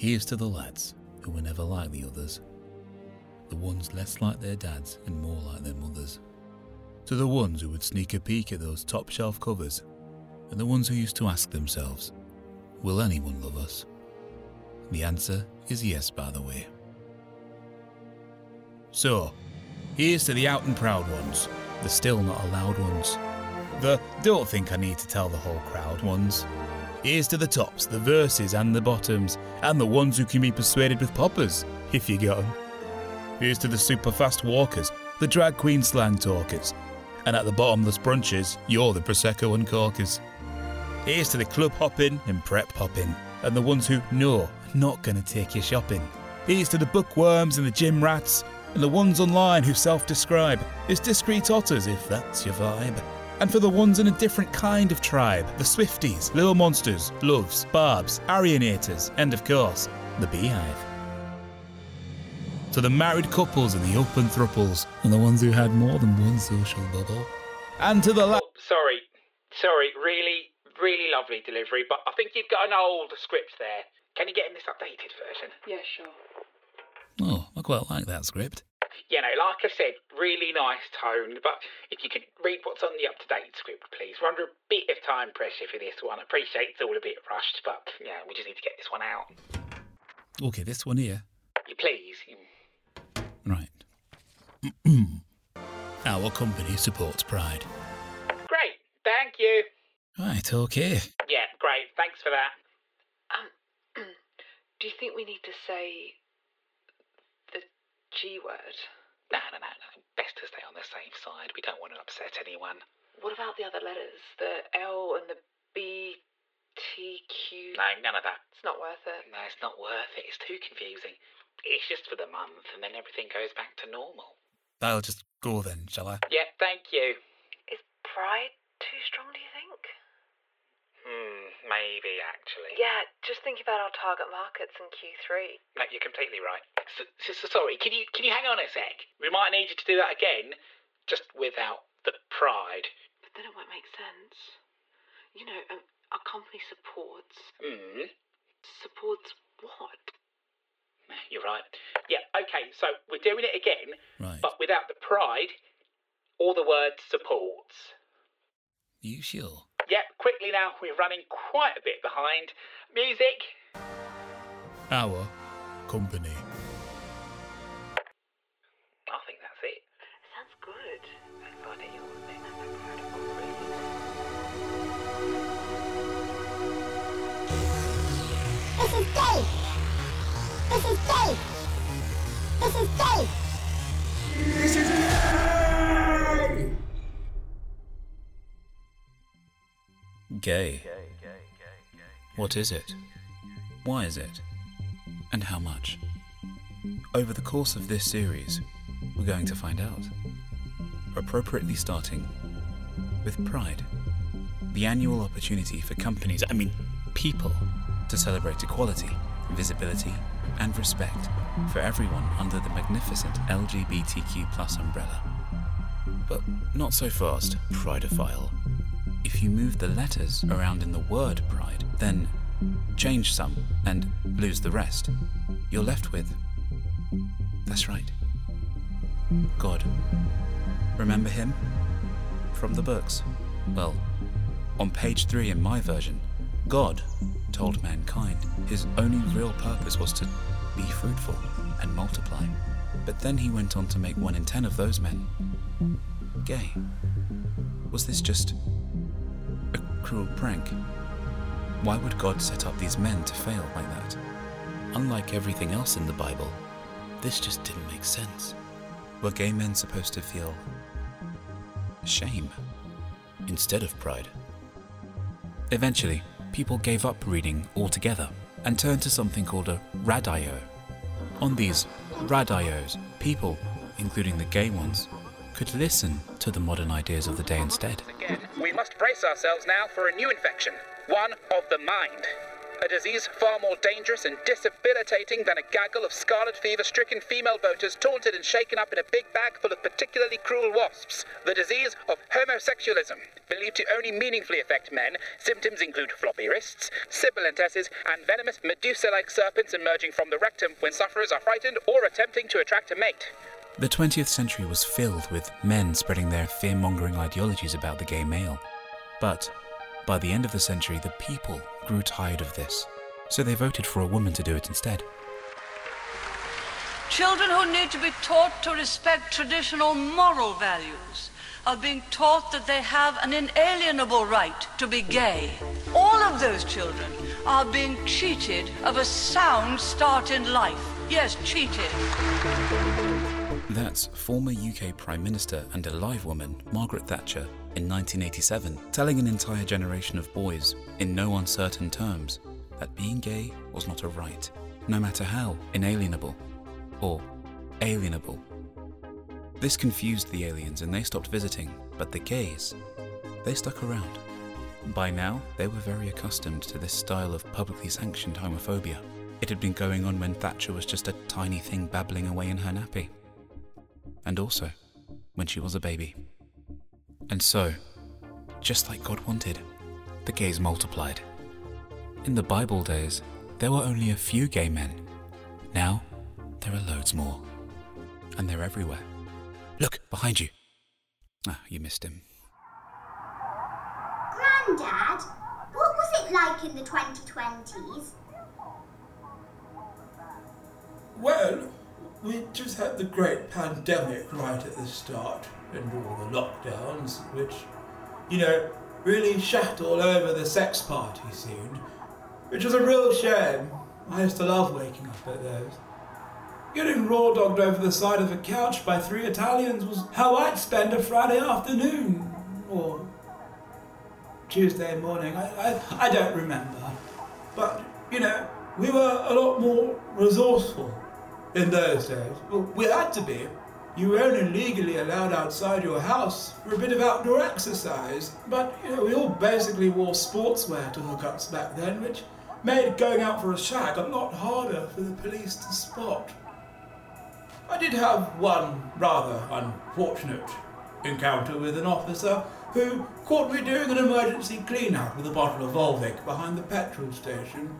Here's to the lads who were never like the others, the ones less like their dads and more like their mothers. To the ones who would sneak a peek at those top shelf covers, and the ones who used to ask themselves, Will anyone love us? The answer is yes, by the way. So, here's to the out and proud ones, the still not allowed ones, the don't think I need to tell the whole crowd ones. Here's to the tops, the verses and the bottoms, and the ones who can be persuaded with poppers, if you got 'em. Here's to the super fast walkers, the drag queen slang talkers, and at the bottomless brunches, you're the Prosecco and corkers. Here's to the club hopping and prep popping, and the ones who know not gonna take you shopping. Here's to the bookworms and the gym rats, and the ones online who self describe as discreet otters if that's your vibe. And for the ones in a different kind of tribe, the Swifties, Little Monsters, Loves, Barbs, Arianators, and of course, the BeyHive. To the married couples and the open thruples, and the ones who had more than one social bubble. And to the la- Oh, sorry, sorry, really, really lovely delivery, but I think you've got an old script there. Can you get in this updated version? Yeah, sure. Oh, I quite like that script. You know, like I said, really nice tone, but if you could read what's on the up to date script, please. We're under a bit of time pressure for this one. I appreciate it's all a bit rushed, but yeah, we just need to get this one out. Okay, this one here. You please. Right. Our company supports Pride. Great, thank you. Right, okay. Yeah, great, thanks for that. Um, do you think we need to say the G word? No, no, no, no. Best to stay on the safe side. We don't want to upset anyone. What about the other letters? The L and the B, T, Q? No, none of that. It's not worth it. No, it's not worth it. It's too confusing. It's just for the month, and then everything goes back to normal. I'll just go then, shall I? Yeah, thank you. Is pride too strong, do you think? Hmm, maybe actually. Yeah, just think about our target markets in Q3. No, you're completely right. So, so, so sorry, can you can you hang on a sec? We might need you to do that again, just without the pride. But then it won't make sense. You know, um, our company supports. Hmm. Supports what? You're right. Yeah. Okay. So we're doing it again, Right. but without the pride or the word supports. You sure? Yep. Quickly now. We're running quite a bit behind. Music. Our company. I think that's it. Sounds good. Everybody on it. This is Dave. This is Dave. This is Gay. What is it? Why is it? And how much? Over the course of this series, we're going to find out. Appropriately starting with Pride, the annual opportunity for companies, I mean, people, to celebrate equality, visibility, and respect for everyone under the magnificent LGBTQ umbrella. But not so fast, Prideophile. If you move the letters around in the word pride, then change some and lose the rest, you're left with. That's right. God. Remember him? From the books. Well, on page three in my version, God told mankind his only real purpose was to be fruitful and multiply. But then he went on to make one in ten of those men gay. Was this just a cruel prank? Why would God set up these men to fail like that? Unlike everything else in the Bible, this just didn't make sense. Were gay men supposed to feel shame instead of pride? Eventually, people gave up reading altogether and turned to something called a radio. On these radios, people, including the gay ones, could listen to the modern ideas of the day instead. Brace ourselves now for a new infection, one of the mind. a disease far more dangerous and debilitating than a gaggle of scarlet fever stricken female voters taunted and shaken up in a big bag full of particularly cruel wasps. The disease of homosexualism. Believed to only meaningfully affect men, symptoms include floppy wrists, sibilant tesses, and venomous Medusa like serpents emerging from the rectum when sufferers are frightened or attempting to attract a mate. The 20th century was filled with men spreading their fear mongering ideologies about the gay male. But by the end of the century, the people grew tired of this, so they voted for a woman to do it instead. Children who need to be taught to respect traditional moral values are being taught that they have an inalienable right to be gay. All of those children are being cheated of a sound start in life. Yes, cheated. That's former UK Prime Minister and a live woman, Margaret Thatcher, in 1987, telling an entire generation of boys, in no uncertain terms, that being gay was not a right, no matter how inalienable or alienable. This confused the aliens and they stopped visiting, but the gays, they stuck around. By now, they were very accustomed to this style of publicly sanctioned homophobia. It had been going on when Thatcher was just a tiny thing babbling away in her nappy. And also, when she was a baby. And so, just like God wanted, the gays multiplied. In the Bible days, there were only a few gay men. Now, there are loads more. And they're everywhere. Look, behind you. Ah, you missed him. Grandad, what was it like in the 2020s? Well, we just had the great pandemic right at the start and all the lockdowns, which, you know, really shat all over the sex party scene, which was a real shame. I used to love waking up at those. Getting raw dogged over the side of a couch by three Italians was how I'd spend a Friday afternoon, or Tuesday morning. I, I, I don't remember. But, you know, we were a lot more resourceful in those days. Well, we had to be. You were only legally allowed outside your house for a bit of outdoor exercise. But, you know, we all basically wore sportswear to hookups back then, which made going out for a shag a lot harder for the police to spot. I did have one rather unfortunate encounter with an officer who caught me doing an emergency clean out with a bottle of Volvic behind the petrol station.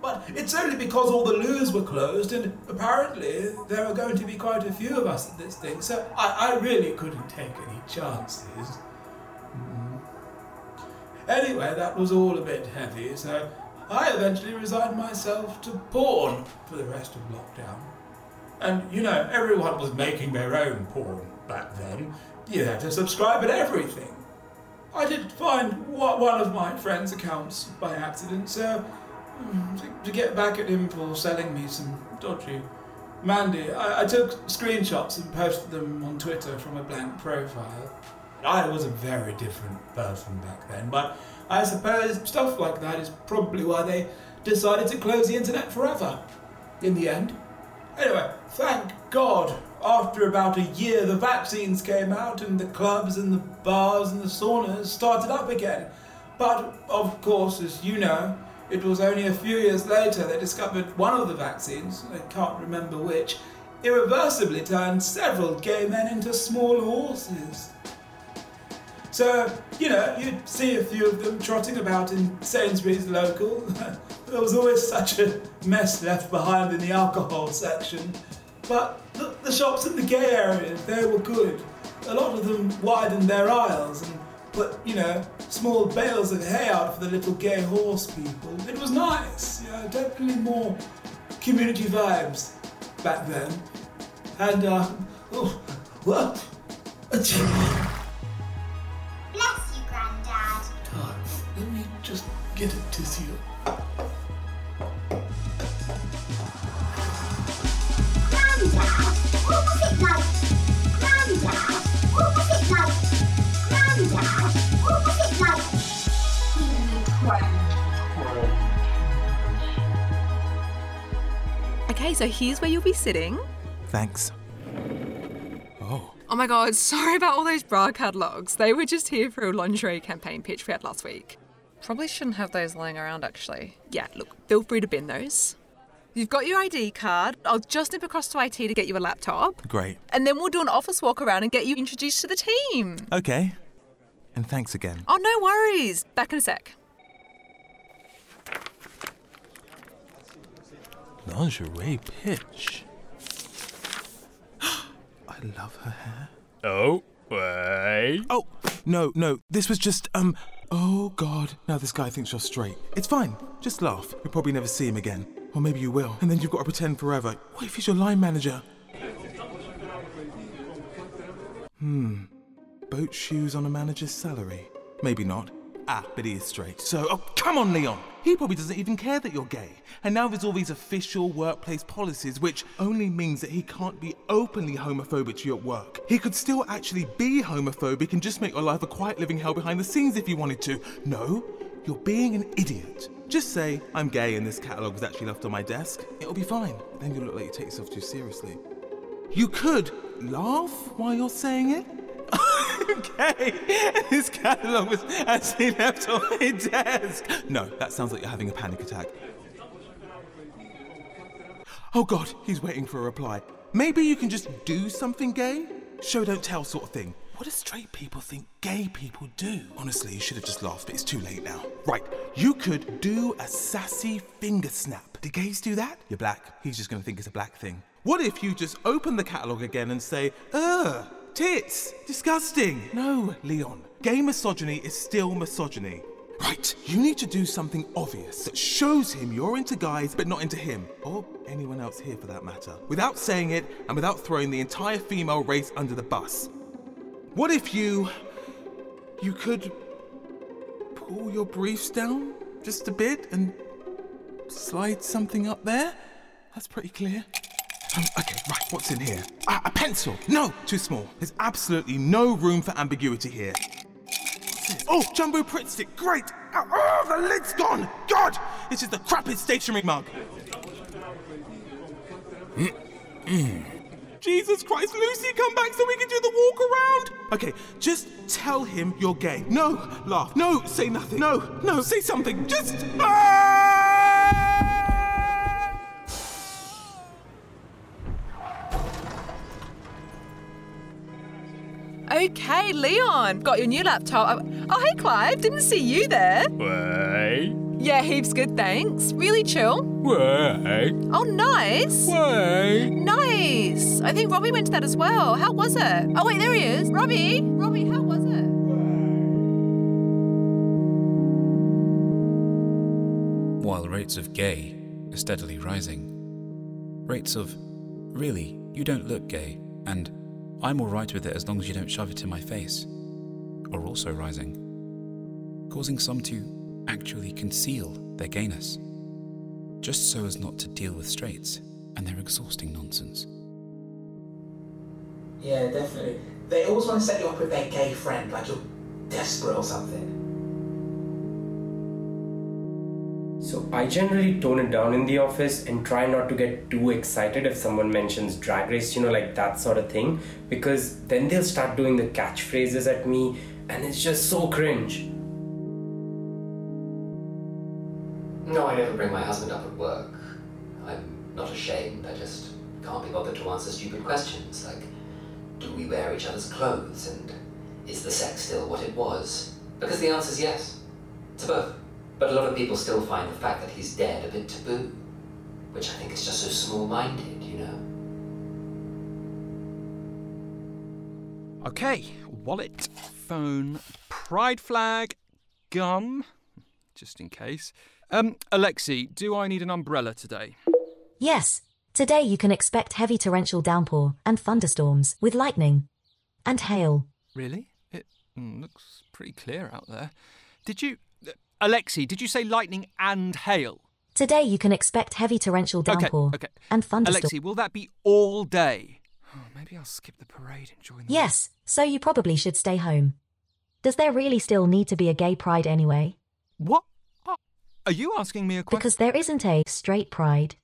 But it's only because all the loos were closed, and apparently there are going to be quite a few of us at this thing, so I, I really couldn't take any chances. Mm. Anyway, that was all a bit heavy, so I eventually resigned myself to porn for the rest of lockdown. And, you know, everyone was making their own porn back then. You had to subscribe and everything. I did find one of my friend's accounts by accident, so to, to get back at him for selling me some dodgy Mandy, I, I took screenshots and posted them on Twitter from a blank profile. I was a very different person back then, but I suppose stuff like that is probably why they decided to close the internet forever. In the end. Anyway, thank God, after about a year, the vaccines came out and the clubs and the bars and the saunas started up again. But, of course, as you know, it was only a few years later they discovered one of the vaccines, I can't remember which, irreversibly turned several gay men into small horses. So, you know, you'd see a few of them trotting about in Sainsbury's local. there was always such a mess left behind in the alcohol section. But the, the shops in the gay areas, they were good. A lot of them widened their aisles and put, you know, small bales of hay out for the little gay horse people. It was nice, you know, definitely more community vibes back then. And, uh, oh, what? Bless you, Grandad. Let me just get a tissue. So here's where you'll be sitting. Thanks. Oh, Oh my god, sorry about all those bra catalogs. They were just here for a lingerie campaign pitch we had last week. Probably shouldn't have those lying around, actually. Yeah, look, feel free to bin those. You've got your ID card. I'll just nip across to IT to get you a laptop. Great. And then we'll do an office walk around and get you introduced to the team. Okay. And thanks again. Oh, no worries. Back in a sec. Lingerie pitch. I love her hair. Oh, wait. Oh, no, no. This was just, um, oh god. Now this guy thinks you're straight. It's fine. Just laugh. You'll probably never see him again. Or maybe you will. And then you've got to pretend forever. What if he's your line manager? Hmm. Boat shoes on a manager's salary? Maybe not. Ah, but he is straight. So, oh, come on, Leon. He probably doesn't even care that you're gay. And now there's all these official workplace policies, which only means that he can't be openly homophobic to you at work. He could still actually be homophobic and just make your life a quiet living hell behind the scenes if he wanted to. No, you're being an idiot. Just say, I'm gay and this catalogue was actually left on my desk. It'll be fine. Then you'll look like you take yourself too seriously. You could laugh while you're saying it. Okay, this catalogue was actually left on my desk. No, that sounds like you're having a panic attack. Oh god, he's waiting for a reply. Maybe you can just do something gay? Show don't tell sort of thing. What do straight people think gay people do? Honestly, you should have just laughed, but it's too late now. Right, you could do a sassy finger snap. Do gays do that? You're black. He's just gonna think it's a black thing. What if you just open the catalogue again and say, ugh, tits, disgusting? No, Leon. Gay misogyny is still misogyny. Right, you need to do something obvious that shows him you're into guys but not into him, or anyone else here for that matter, without saying it and without throwing the entire female race under the bus. What if you. you could. pull your briefs down just a bit and slide something up there? That's pretty clear. Um, okay, right, what's in here? Ah, a pencil! No, too small. There's absolutely no room for ambiguity here. Oh, jumbo Pritt stick, great! Oh, the lid's gone! God! This is the crappiest stationery mug. Jesus Christ, Lucy, come back so we can do the walk around! Okay, just tell him you're gay. No, laugh. No, say nothing. No, no, say something. Just. Okay, Leon, got your new laptop. Oh, oh hey, Clive, didn't see you there. Wait. Yeah, heaps good, thanks. Really chill. Wait. Oh, nice. Wait. Nice. I think Robbie went to that as well. How was it? Oh, wait, there he is. Robbie. Robbie, how was it? While rates of gay are steadily rising, rates of really, you don't look gay, and I'm alright with it as long as you don't shove it in my face, are also rising, causing some to actually conceal their gayness, just so as not to deal with straights and their exhausting nonsense. Yeah, definitely. They always want to set you up with their gay friend, like you're desperate or something. I generally tone it down in the office and try not to get too excited if someone mentions drag race, you know, like that sort of thing, because then they'll start doing the catchphrases at me and it's just so cringe. No, I never bring my husband up at work. I'm not ashamed, I just can't be bothered to answer stupid questions like do we wear each other's clothes and is the sex still what it was? Because the answer's yes. To both. But a lot of people still find the fact that he's dead a bit taboo, which I think is just so small minded, you know? Okay, wallet, phone, pride flag, gun, just in case. Um, Alexi, do I need an umbrella today? Yes, today you can expect heavy torrential downpour and thunderstorms with lightning and hail. Really? It mm, looks pretty clear out there. Did you. Alexi, did you say lightning and hail? Today you can expect heavy torrential downpour okay, okay. and thunderstorms. Alexi, will that be all day? Oh, maybe I'll skip the parade and join the. Yes, so you probably should stay home. Does there really still need to be a gay pride anyway? What? Are you asking me a question? Because there isn't a straight pride.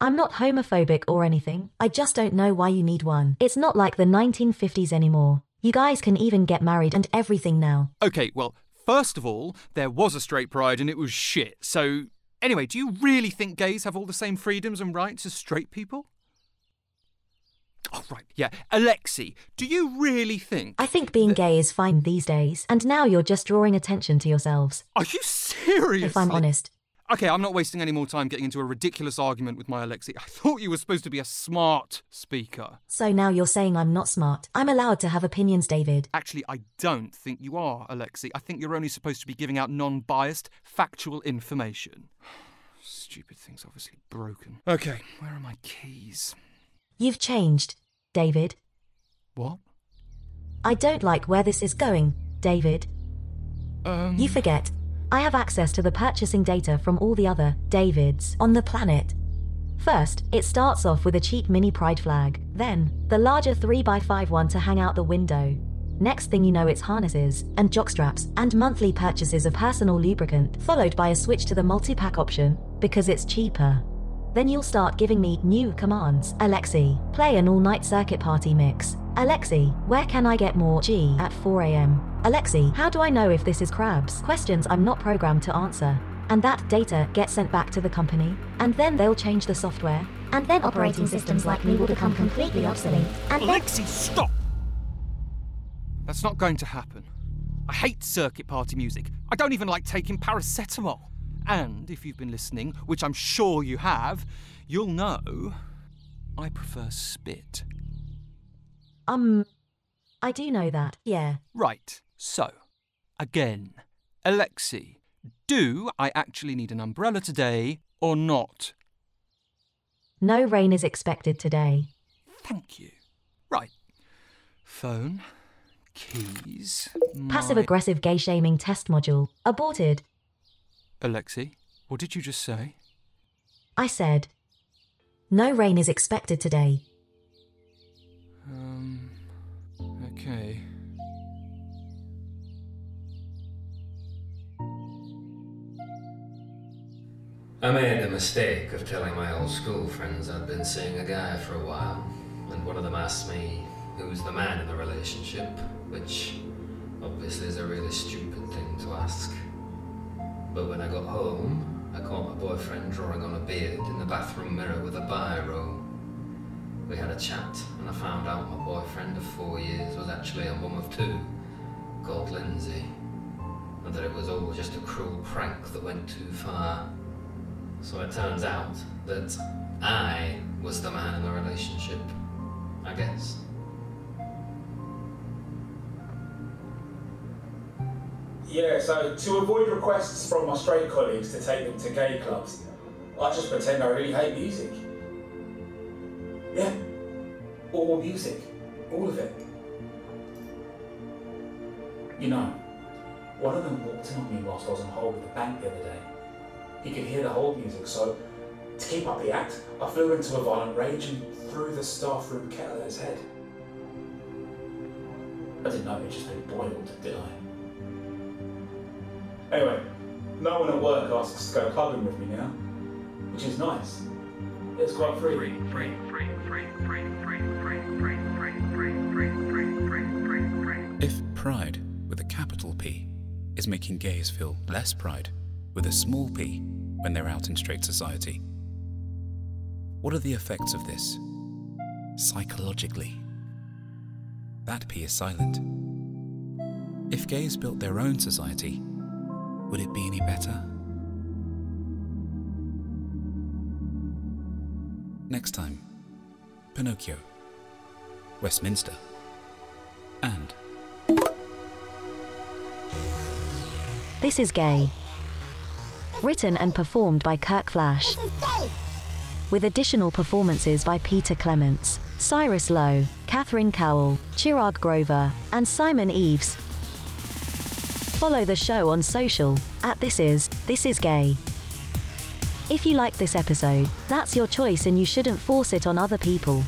I'm not homophobic or anything, I just don't know why you need one. It's not like the 1950s anymore. You guys can even get married and everything now. Okay, well, First of all, there was a straight pride and it was shit. So, anyway, do you really think gays have all the same freedoms and rights as straight people? Oh, right, yeah. Alexi, do you really think. I think being gay is fine these days, and now you're just drawing attention to yourselves. Are you serious? If I'm honest. Okay, I'm not wasting any more time getting into a ridiculous argument with my Alexi. I thought you were supposed to be a smart speaker. So now you're saying I'm not smart. I'm allowed to have opinions, David. Actually, I don't think you are, Alexi. I think you're only supposed to be giving out non biased, factual information. Stupid thing's obviously broken. Okay, where are my keys? You've changed, David. What? I don't like where this is going, David. Um. You forget. I have access to the purchasing data from all the other Davids on the planet. First, it starts off with a cheap mini pride flag, then, the larger 3x5 one to hang out the window. Next thing you know, it's harnesses, and jockstraps, and monthly purchases of personal lubricant, followed by a switch to the multi pack option, because it's cheaper. Then you'll start giving me new commands. Alexi, play an all night circuit party mix. Alexi, where can I get more G at 4am? Alexi, how do I know if this is crabs? Questions I'm not programmed to answer. And that data gets sent back to the company, and then they'll change the software, and then operating systems like me will become completely obsolete. And then- Alexi, stop! That's not going to happen. I hate circuit party music. I don't even like taking paracetamol. And if you've been listening, which I'm sure you have, you'll know I prefer spit. Um, I do know that, yeah. Right, so, again, Alexi, do I actually need an umbrella today or not? No rain is expected today. Thank you. Right. Phone, keys. Passive aggressive gay shaming test module. Aborted. Alexi, what did you just say? I said. No rain is expected today. Um. Okay. I made the mistake of telling my old school friends I'd been seeing a guy for a while, and one of them asked me who's the man in the relationship, which obviously is a really stupid thing to ask. But when I got home, I caught my boyfriend drawing on a beard in the bathroom mirror with a biro. We had a chat, and I found out my boyfriend of four years was actually a mum of two, called Lindsay, and that it was all just a cruel prank that went too far. So it turns out that I was the man in the relationship. I guess. Yeah, so to avoid requests from my straight colleagues to take them to gay clubs, I just pretend I really hate music. Yeah, all music, all of it. You know, one of them walked in on me whilst I was on hold with the bank the other day. He could hear the hold music, so to keep up the act, I flew into a violent rage and threw the staff room kettle at his head. I didn't know it just been boiled, did I? Anyway, no one at work asks to go clubbing with me now, which is nice. It's quite free. If pride with a capital P is making gays feel less pride with a small p when they're out in straight society, what are the effects of this psychologically? That p is silent. If gays built their own society, would it be any better? Next time, Pinocchio, Westminster, and This is Gay. Written and performed by Kirk Flash. With additional performances by Peter Clements, Cyrus Lowe, Catherine Cowell, Chirag Grover, and Simon Eves. Follow the show on social at This Is, This Is Gay. If you like this episode, that's your choice and you shouldn't force it on other people.